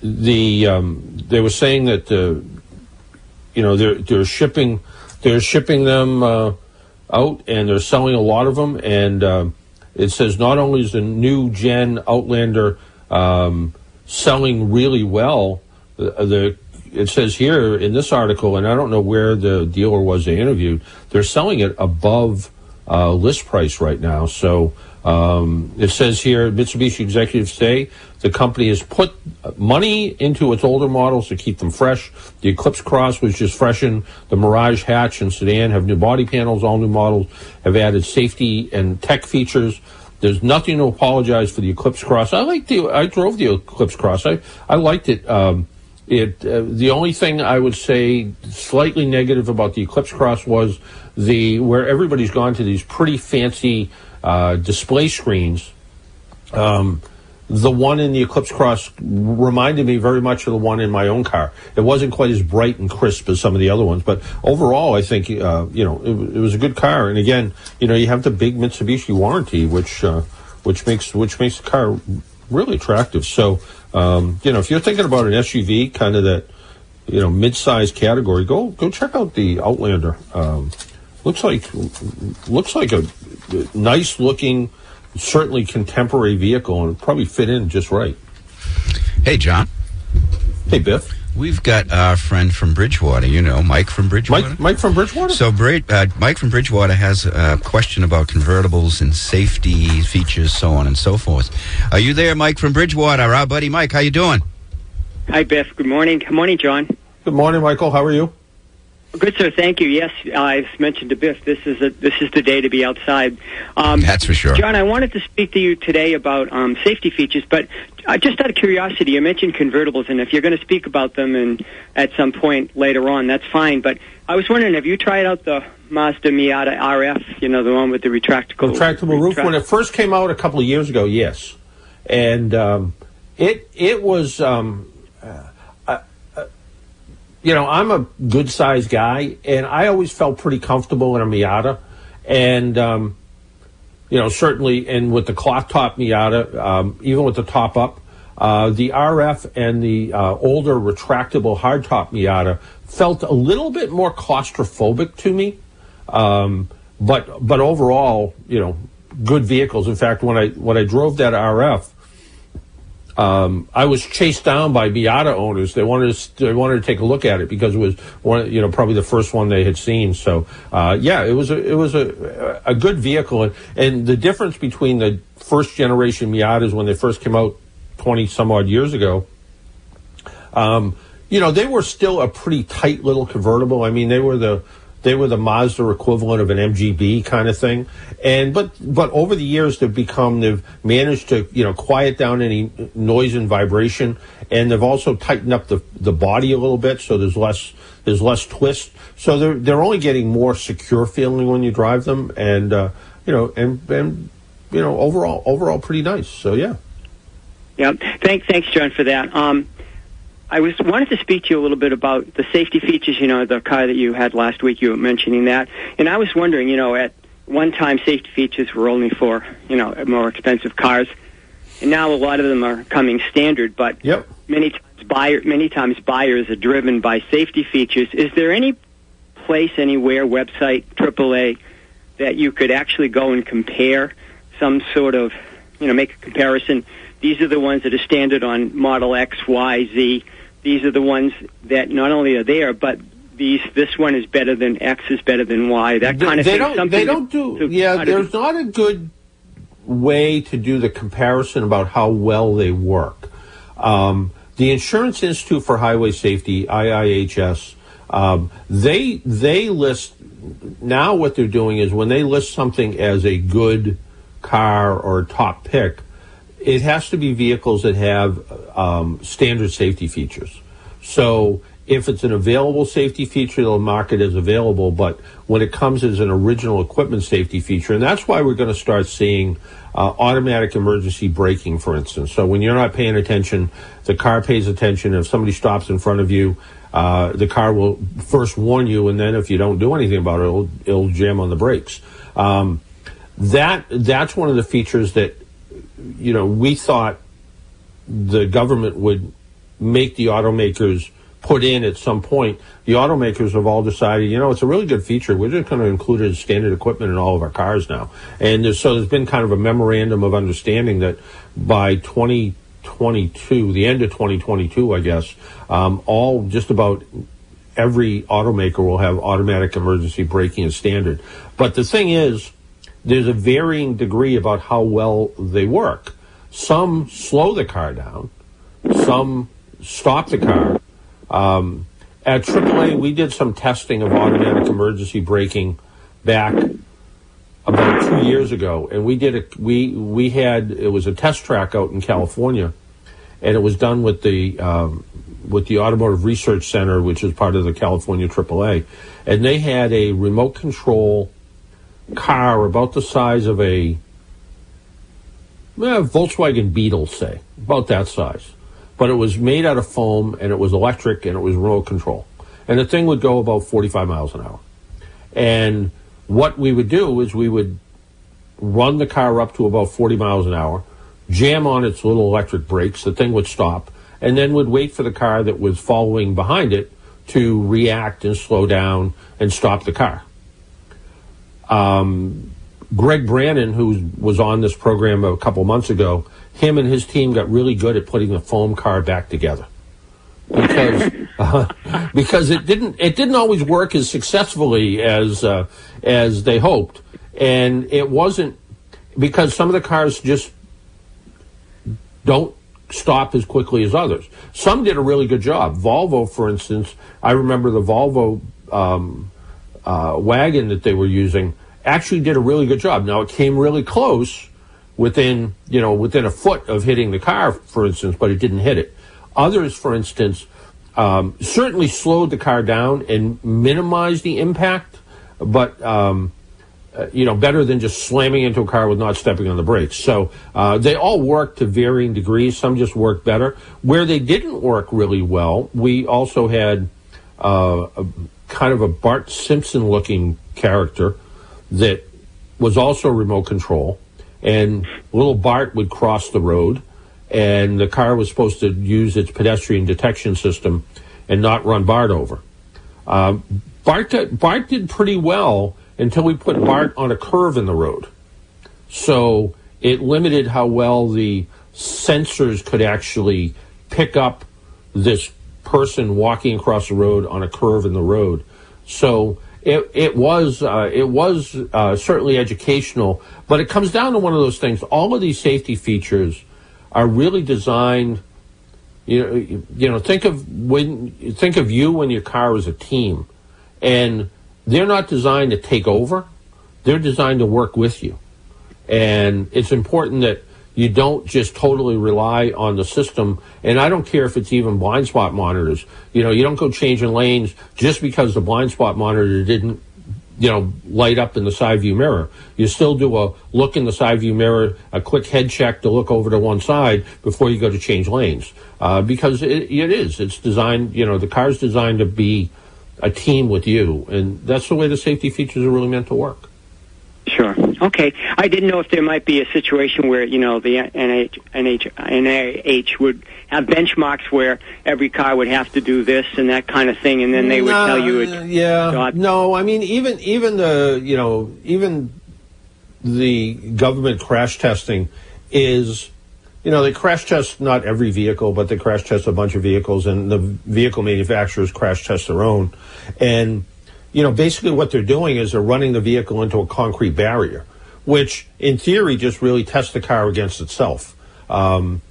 the um, they were saying that uh, you know they're they're shipping they're shipping them uh, out and they're selling a lot of them and uh, it says not only is the new gen Outlander um, selling really well the, the it says here in this article and I don't know where the dealer was they interviewed they're selling it above uh, list price right now. So um, it says here Mitsubishi executives say the company has put money into its older models to keep them fresh. The Eclipse Cross was just freshened. The Mirage Hatch and Sedan have new body panels. All new models have added safety and tech features. There's nothing to apologize for the Eclipse Cross. I like the. I drove the Eclipse Cross. I I liked it. Um, it uh, the only thing I would say slightly negative about the Eclipse Cross was the where everybody's gone to these pretty fancy uh, display screens. Um, the one in the Eclipse Cross reminded me very much of the one in my own car. It wasn't quite as bright and crisp as some of the other ones, but overall, I think uh, you know it, it, was a good car. And again, you know, you have the big Mitsubishi warranty, which uh, which makes which makes the car really attractive. So um, you know, if you're thinking about an SUV, kind of that you know mid-sized category, go go check out the Outlander. Um, looks like looks like a nice looking certainly contemporary vehicle and probably fit in just right. Hey, John. Hey, Biff. We've got our friend from Bridgewater, you know, Mike from Bridgewater. Mike, Mike from Bridgewater? So, Bra- uh, Mike from Bridgewater has a question about convertibles and safety features, so on and so forth. Are you there, Mike from Bridgewater? Our buddy Mike, how you doing? Hi, Biff. Good morning. Good morning, John. Good morning, Michael. How are you? Good, sir. Thank you. Yes, I've mentioned to Biff. This is a, this is the day to be outside. Um, That's for sure. John, I wanted to speak to you today about um, safety features, but uh, just out of curiosity, you mentioned convertibles, and if you're going to speak about them and at some point later on, that's fine. But I was wondering, have you tried out the Mazda Miata RF? You know, the one with the retractable retractable roof. When it first came out a couple of years ago, yes, and um, it it was. Um, you know, I'm a good sized guy, and I always felt pretty comfortable in a Miata, and um, you know, certainly, and with the cloth top Miata, um, even with the top up, uh, the RF and the uh, older retractable hardtop Miata felt a little bit more claustrophobic to me. Um, but but overall, you know, good vehicles. In fact, when I when I drove that RF, um, I was chased down by Miata owners. They wanted to, they wanted to take a look at it because it was one, you know, probably the first one they had seen. So, uh, yeah, it was a, it was a, a good vehicle. And, and the difference between the first generation Miatas when they first came out 20 some odd years ago, um, you know, they were still a pretty tight little convertible. I mean, they were the, they were the Mazda equivalent of an MGB kind of thing. And but but over the years they've become they've managed to you know quiet down any noise and vibration, and they've also tightened up the the body a little bit so there's less there's less twist. So they're they're only getting more secure feeling when you drive them, and uh, you know and and you know overall overall pretty nice. So yeah. Yeah. Thanks, thanks, John, for that. Um, I was wanted to speak to you a little bit about the safety features. You know, the car that you had last week. You were mentioning that, and I was wondering. You know, at one time, safety features were only for you know more expensive cars, and now a lot of them are coming standard. But yep. many times, buyer many times buyers are driven by safety features. Is there any place, anywhere, website, AAA, that you could actually go and compare some sort of, you know, make a comparison? These are the ones that are standard on Model X, Y, Z these are the ones that not only are there, but these this one is better than X is better than Y. That kind of they thing. Don't, Something they don't to- do. to yeah, there's not a good way to do the comparison about how well they work. Um, the Insurance Institute for Highway Safety (IIHS) um, they they list now what they're doing is when they list something as a good car or top pick, it has to be vehicles that have um, standard safety features. So if it's an available safety feature, they'll mark it as available. But when it comes as an original equipment safety feature, and that's why we're going to start seeing uh, automatic emergency braking, for instance. So when you're not paying attention, the car pays attention. If somebody stops in front of you, uh, the car will first warn you, and then if you don't do anything about it, it'll, it'll jam on the brakes. Um, that that's one of the features that you know we thought the government would make the automakers put in at some point. The automakers have all decided, you know, it's a really good feature. We're just going to include it as standard equipment in all of our cars now. And there's, so there's been kind of a memorandum of understanding that by 2022, the end of 2022, I guess, um, all just about every automaker will have automatic emergency braking as standard. But the thing is, there's a varying degree about how well they work. Some slow the car down, some stop the car. Um, at AAA, we did some testing of automatic emergency braking back about two years ago, and we did a we we had it was a test track out in California, and it was done with the um, with the Automotive Research Center, which is part of the California AAA, and they had a remote control car about the size of a well, Volkswagen Beetle, say about that size, but it was made out of foam and it was electric and it was remote control, and the thing would go about 45 miles an hour, and what we would do is we would run the car up to about 40 miles an hour, jam on its little electric brakes, the thing would stop, and then would wait for the car that was following behind it to react and slow down and stop the car. Um, Greg Brannon, who was on this program a couple months ago, him and his team got really good at putting the foam car back together because uh, *laughs* because it didn't it didn't always work as successfully as uh, as they hoped, and it wasn't because some of the cars just don't stop as quickly as others. Some did a really good job. Volvo, for instance, I remember the Volvo um, uh, wagon that they were using actually did a really good job. Now it came really close within you know within a foot of hitting the car, for instance, but it didn't hit it. Others, for instance, um, certainly slowed the car down and minimized the impact, but um, uh, you know better than just slamming into a car with not stepping on the brakes. So uh, they all work to varying degrees. Some just work better. Where they didn't work really well, we also had uh, kind of a Bart Simpson looking character that was also remote control, and little Bart would cross the road and the car was supposed to use its pedestrian detection system and not run Bart over. Uh, Bart, Bart did pretty well until we put Bart on a curve in the road. So it limited how well the sensors could actually pick up this person walking across the road on a curve in the road. So it, it was uh, it was uh, certainly educational, but it comes down to one of those things. All of these safety features are really designed. You know, you know, think of when think of you when your car is a team, and they're not designed to take over; they're designed to work with you. And it's important that you don't just totally rely on the system. And I don't care if it's even blind spot monitors. You know, you don't go changing lanes just because the blind spot monitor didn't you know, light up in the side view mirror. You still do a look in the side view mirror, a quick head check to look over to one side before you go to change lanes. Uh, because it, it is. It's designed, you know, the car's designed to be a team with you. And that's the way the safety features are really meant to work. Sure. Okay. I didn't know if there might be a situation where you know the NH, NH, NIH would have benchmarks where every car would have to do this and that kind of thing, and then they would No, tell you. It, yeah. No, I mean even even the you know even the government crash testing is you know they crash test not every vehicle, but they crash test a bunch of vehicles, and the vehicle manufacturers crash test their own, and you know, basically what they're doing is they're running the vehicle into a concrete barrier, which in theory just really tests the car against itself. Um,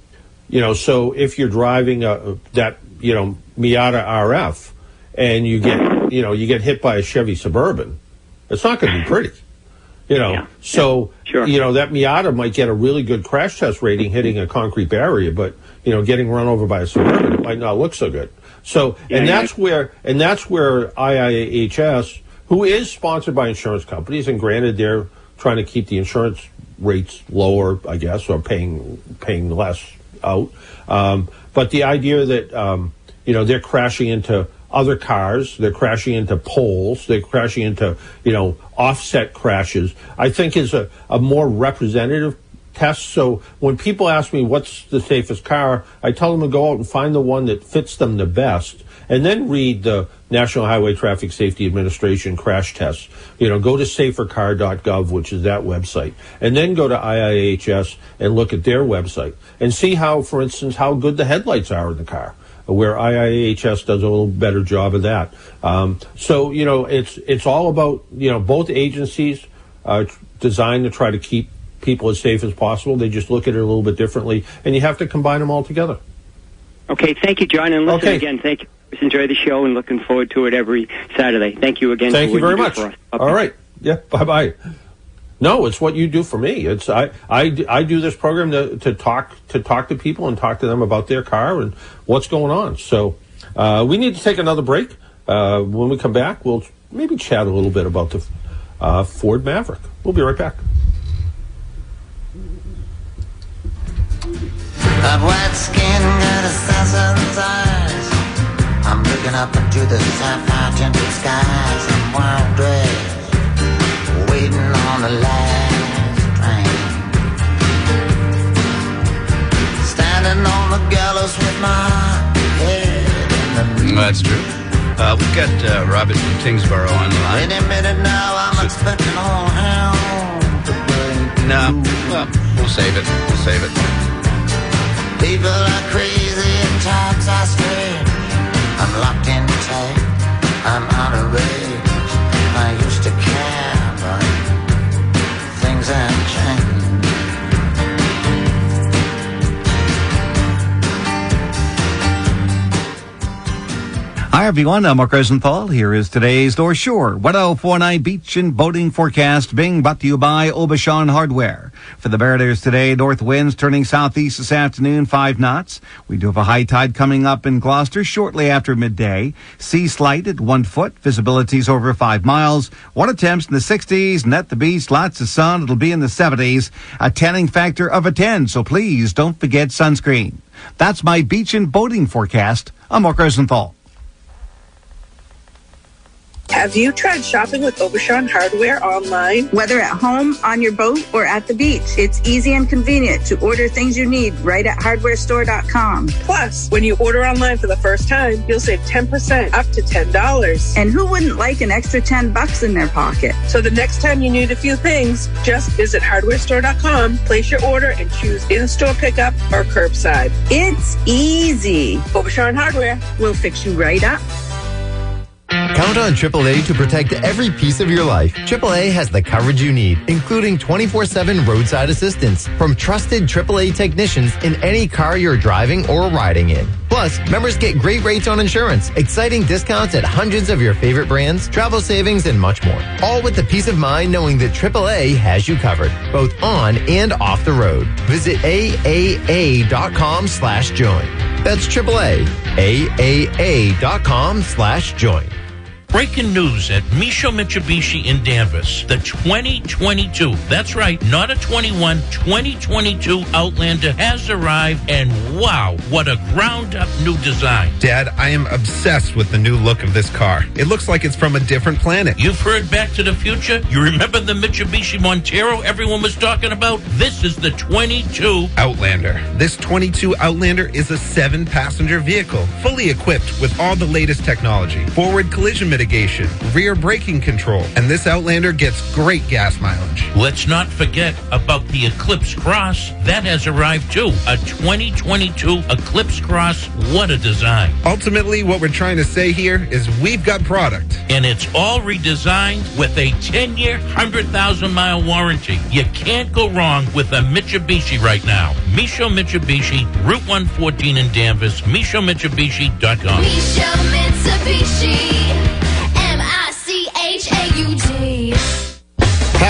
you know, so if you're driving a, that, you know, Miata RF and you get, you know, you get hit by a Chevy Suburban, it's not going to be pretty. You know, so you know that Miata might get a really good crash test rating hitting a concrete barrier, but you know, getting run over by a Suburban it might not look so good. So, and Yeah, that's where, and that's where IIHS, who is sponsored by insurance companies, and granted they're trying to keep the insurance rates lower, I guess, or paying paying less out. Um, but the idea that um, you know they're crashing into other cars, they're crashing into poles, they're crashing into you know offset crashes, I think is a, a more representative test. So when people ask me what's the safest car, I tell them to go out and find the one that fits them the best, and then read the National Highway Traffic Safety Administration crash tests. You know, go to safercar.gov, which is that website, and then go to IIHS and look at their website and see how, for instance, how good the headlights are in the car. Where IIHS does a little better job of that. Um, so you know, it's it's all about you know both agencies uh, designed to try to keep people as safe as possible. They just look at it a little bit differently, and you have to combine them all together. okay. Thank you, John. And listen Okay. again. Thank you. Just enjoy the show and looking forward to it every Saturday. Thank you again. Thank for you very do much. for us. All right. Yeah. Bye bye. No, it's what you do for me. It's I, I, I do this program to, to talk to talk to people and talk to them about their car and what's going on. So uh, we need to take another break. Uh, when we come back, we'll maybe chat a little bit about the uh, Ford Maverick. We'll be right back. Got white skin, got assassin's eyes. I'm looking up into the sapphire tinted skies. I'm wild dressed, waiting on the last train. Standing on the gallows with my head in the That's true. Uh, we've got uh, Robert from Tyngsboro on the line. Any minute now, I'm expecting all hell to break. No, well, we'll save it. We'll save it. People are crazy and times are strange. I'm locked in tight. I'm out of range. I used to care, but things have Hi, everyone. I'm Mark Rosenthal. Here is today's North Shore 1049 Beach and Boating Forecast being brought to you by Aubuchon Hardware. For the Mariners today, north winds turning southeast this afternoon, 5 knots. We do have a high tide coming up in Gloucester shortly after midday. Sea slight at 1 foot. Visibility's over 5 miles. Water temps in the 60s. And the beach, lots of sun. It'll be in the 70s. A tanning factor of a 10. So please don't forget sunscreen. That's my beach and boating forecast. I'm Mark Rosenthal. Have you tried shopping with Aubuchon Hardware online? Whether at home, on your boat, or at the beach, it's easy and convenient to order things you need right at hardwarestore.com. Plus, when you order online for the first time, you'll save 10% up to $10. And who wouldn't like an extra 10 bucks in their pocket? So the next time you need a few things, just visit hardwarestore.com, place your order, and choose in-store pickup or curbside. It's easy. Aubuchon Hardware will fix you right up. Count on AAA to protect every piece of your life. AAA has the coverage you need, including 24-7 roadside assistance from trusted AAA technicians in any car you're driving or riding in. Plus, members get great rates on insurance, exciting discounts at hundreds of your favorite brands, travel savings, and much more. All with the peace of mind knowing that AAA has you covered, both on and off the road. Visit AAA.com slash join. That's AAA. AAA.com slash join. Breaking news at Misho Mitsubishi in Danvers. The 2022, that's right, not a 21, 2022 Outlander has arrived, and wow, what a ground up new design. Dad, I am obsessed with the new look of this car. It looks like it's from a different planet. You've heard Back to the Future? You remember the Mitsubishi Montero everyone was talking about? This is the 22 Outlander. This 22 Outlander is a seven passenger vehicle, fully equipped with all the latest technology, forward collision mitigation, rear braking control, and this Outlander gets great gas mileage. Let's not forget about the Eclipse Cross. That has arrived too. A 2022 Eclipse Cross. What a design. Ultimately, what we're trying to say here is we've got product. And it's all redesigned with a 10 year, 100,000 mile warranty. You can't go wrong with a Mitsubishi right now. Misho Mitsubishi, Route 114 in Danvers, MishoMitsubishi.com. Misho Mitsubishi,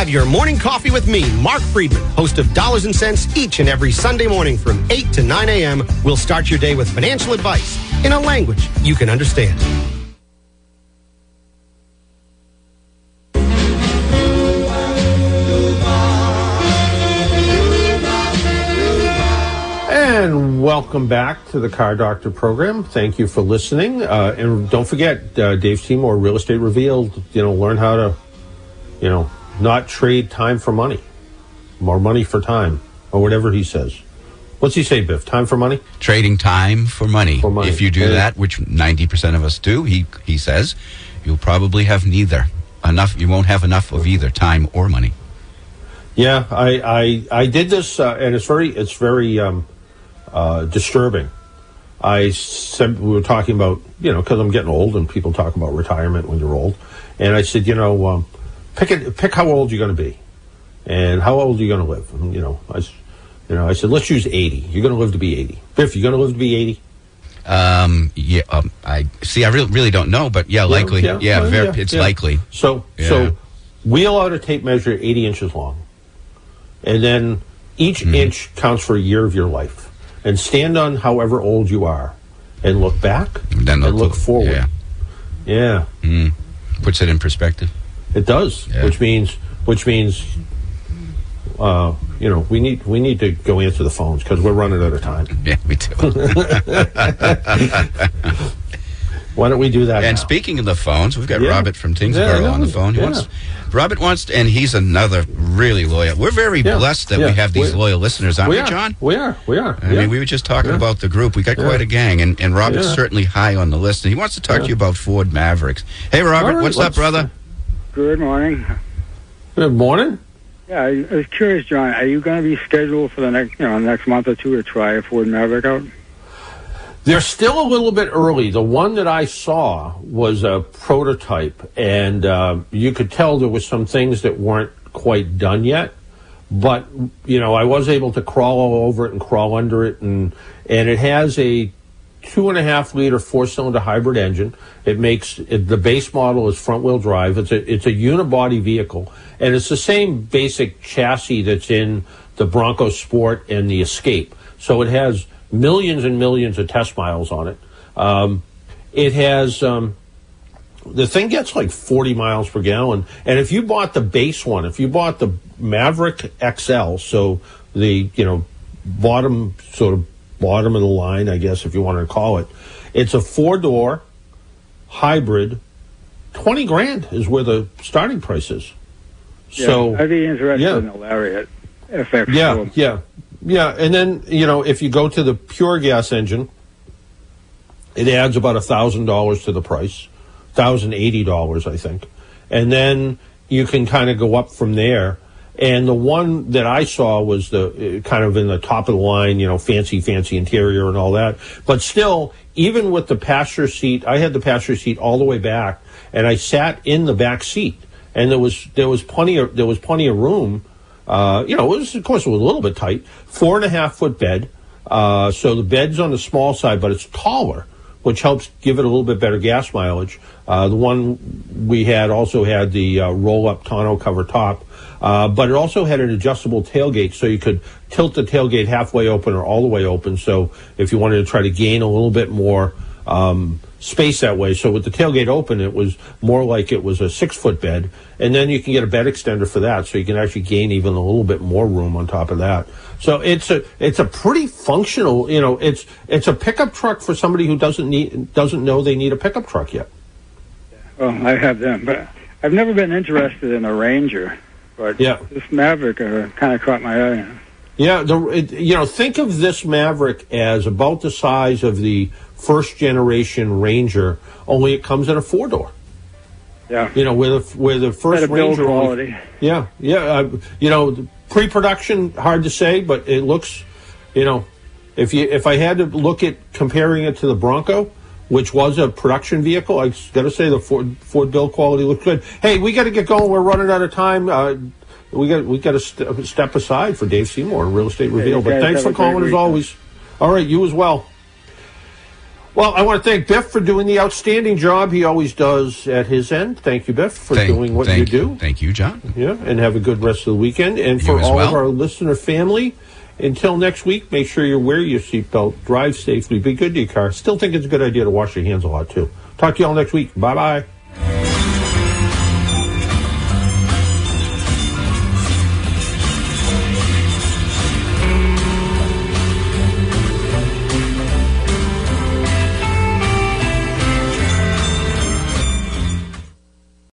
Have your morning coffee with me, Mark Friedman, host of Dollars and Cents, each and every Sunday morning from 8 to 9 a.m. We'll start your day with financial advice in a language you can understand. And welcome back to the Car Doctor program. Thank you for listening. Uh, and don't forget, uh, Dave Seymour, Real Estate Revealed, you know, learn how to, you know, not trade time for money, more money for time, or whatever he says. What's he say, Biff? Time for money? Trading time for money. For money. If you do Yeah. that, which 90% of us do, he, he says, you'll probably have neither. Enough, you won't have enough of either time or money. Yeah, I I, I did this, uh, and it's very it's very um, uh, disturbing. I said we were talking about you know because I'm getting old and people talk about retirement when you're old, and I said you know um, pick it pick how old you're going to be, and how old are you going to live. And, you know I you know I said let's use 80. You're going to live to be 80. Biff, you're going to live to be 80. Um, yeah, um, I see. I really, really don't know, but yeah, likely. Yeah, well, very, yeah, it's yeah. likely. So Yeah. so wheel out a tape measure 80 inches long, and then each Mm-hmm. inch counts for a year of your life, and stand on however old you are, and look back and look forward. Yeah. Yeah, Mm. Puts it in perspective. It does. Which means which means. Uh, you know, we need we need to go answer the phones because we're running out of time. *laughs* Yeah, we do. *laughs* Why don't we do that? And now? speaking of the phones, we've got Yeah. Robert from Yeah, Tyngsboro I on the phone. He Yeah. wants, Robert wants, and he's another really loyal. We're very Yeah. blessed that Yeah. we have these loyal listeners, aren't we, we. John? We are. We are. I Yeah. mean, we were just talking Yeah. about the group. We got Yeah. quite a gang, and, and Robert's Yeah. certainly high on the list. And he wants to talk Yeah. to you about Ford Mavericks. Hey, Robert, right, what's up, brother? Good morning. Good morning. Yeah, I, I was curious, John. Are you going to be scheduled for the next, you know, next month or two to try a Ford Maverick out? They're still a little bit early. The one that I saw was a prototype, and uh, you could tell there was some things that weren't quite done yet. But you know, I was able to crawl all over it and crawl under it, and and it has a two and a half liter four cylinder hybrid engine. It makes it, the base model is front wheel drive. It's a it's a unibody vehicle, and it's the same basic chassis that's in the Bronco Sport and the Escape. So it has millions and millions of test miles on it. Um, it has um, the thing gets like 40 miles per gallon, and if you bought the base one, if you bought the Maverick XL, so the you know bottom sort of bottom of the line, I guess if you want to call it, it's a four door hybrid. 20 grand is where the starting price is. Yeah, So I'd be interested yeah. in the Lariat FX. yeah, yeah, yeah. And then you know, if you go to the pure gas engine, it adds about a thousand dollars to the price, thousand eighty dollars, I think, and then you can kind of go up from there. And the one that I saw was the uh, kind of in the top of the line, you know, fancy, fancy interior and all that. But still, even with the passenger seat, I had the passenger seat all the way back, and I sat in the back seat, and there was there was plenty of there was plenty of room. Uh, you know, it was of course it was a little bit tight. Four and a half foot bed, uh, so the bed's on the small side, but it's taller, which helps give it a little bit better gas mileage. Uh, the one we had also had the uh, roll up tonneau cover top, uh, but it also had an adjustable tailgate, so you could tilt the tailgate halfway open or all the way open. So if you wanted to try to gain a little bit more um, space that way, so with the tailgate open, it was more like it was a six foot bed, and then you can get a bed extender for that, so you can actually gain even a little bit more room on top of that. So it's a it's a pretty functional, you know, it's it's a pickup truck for somebody who doesn't need doesn't know they need a pickup truck yet. Well, I have them, but I've never been interested in a Ranger. But Yeah. this Maverick uh, kind of caught my eye. Yeah, the it, you know think of this Maverick as about the size of the first generation Ranger, only it comes in a four door. Yeah. You know, where the where the first Ranger only- quality. yeah, yeah. Uh, you know, pre-production hard to say, but it looks. You know, if you if I had to look at comparing it to the Bronco, which was a production vehicle, I got to say the Ford Ford build quality looked good. Hey, we got to get going. We're running out of time. Uh, we got we got to st- step aside for Dave Seymour, Real Estate you Reveal. but thanks for calling as weekend. always. All right, you as well. Well, I want to thank Biff for doing the outstanding job he always does at his end. Thank you, Biff, for Thank- doing what thank you do. Thank you, John. Yeah, and have a good rest of the weekend. And You for as all of our listener family, until next week, make sure you wear your seatbelt, drive safely, be good to your car. Still think it's a good idea to wash your hands a lot, too. Talk to you all next week. Bye bye.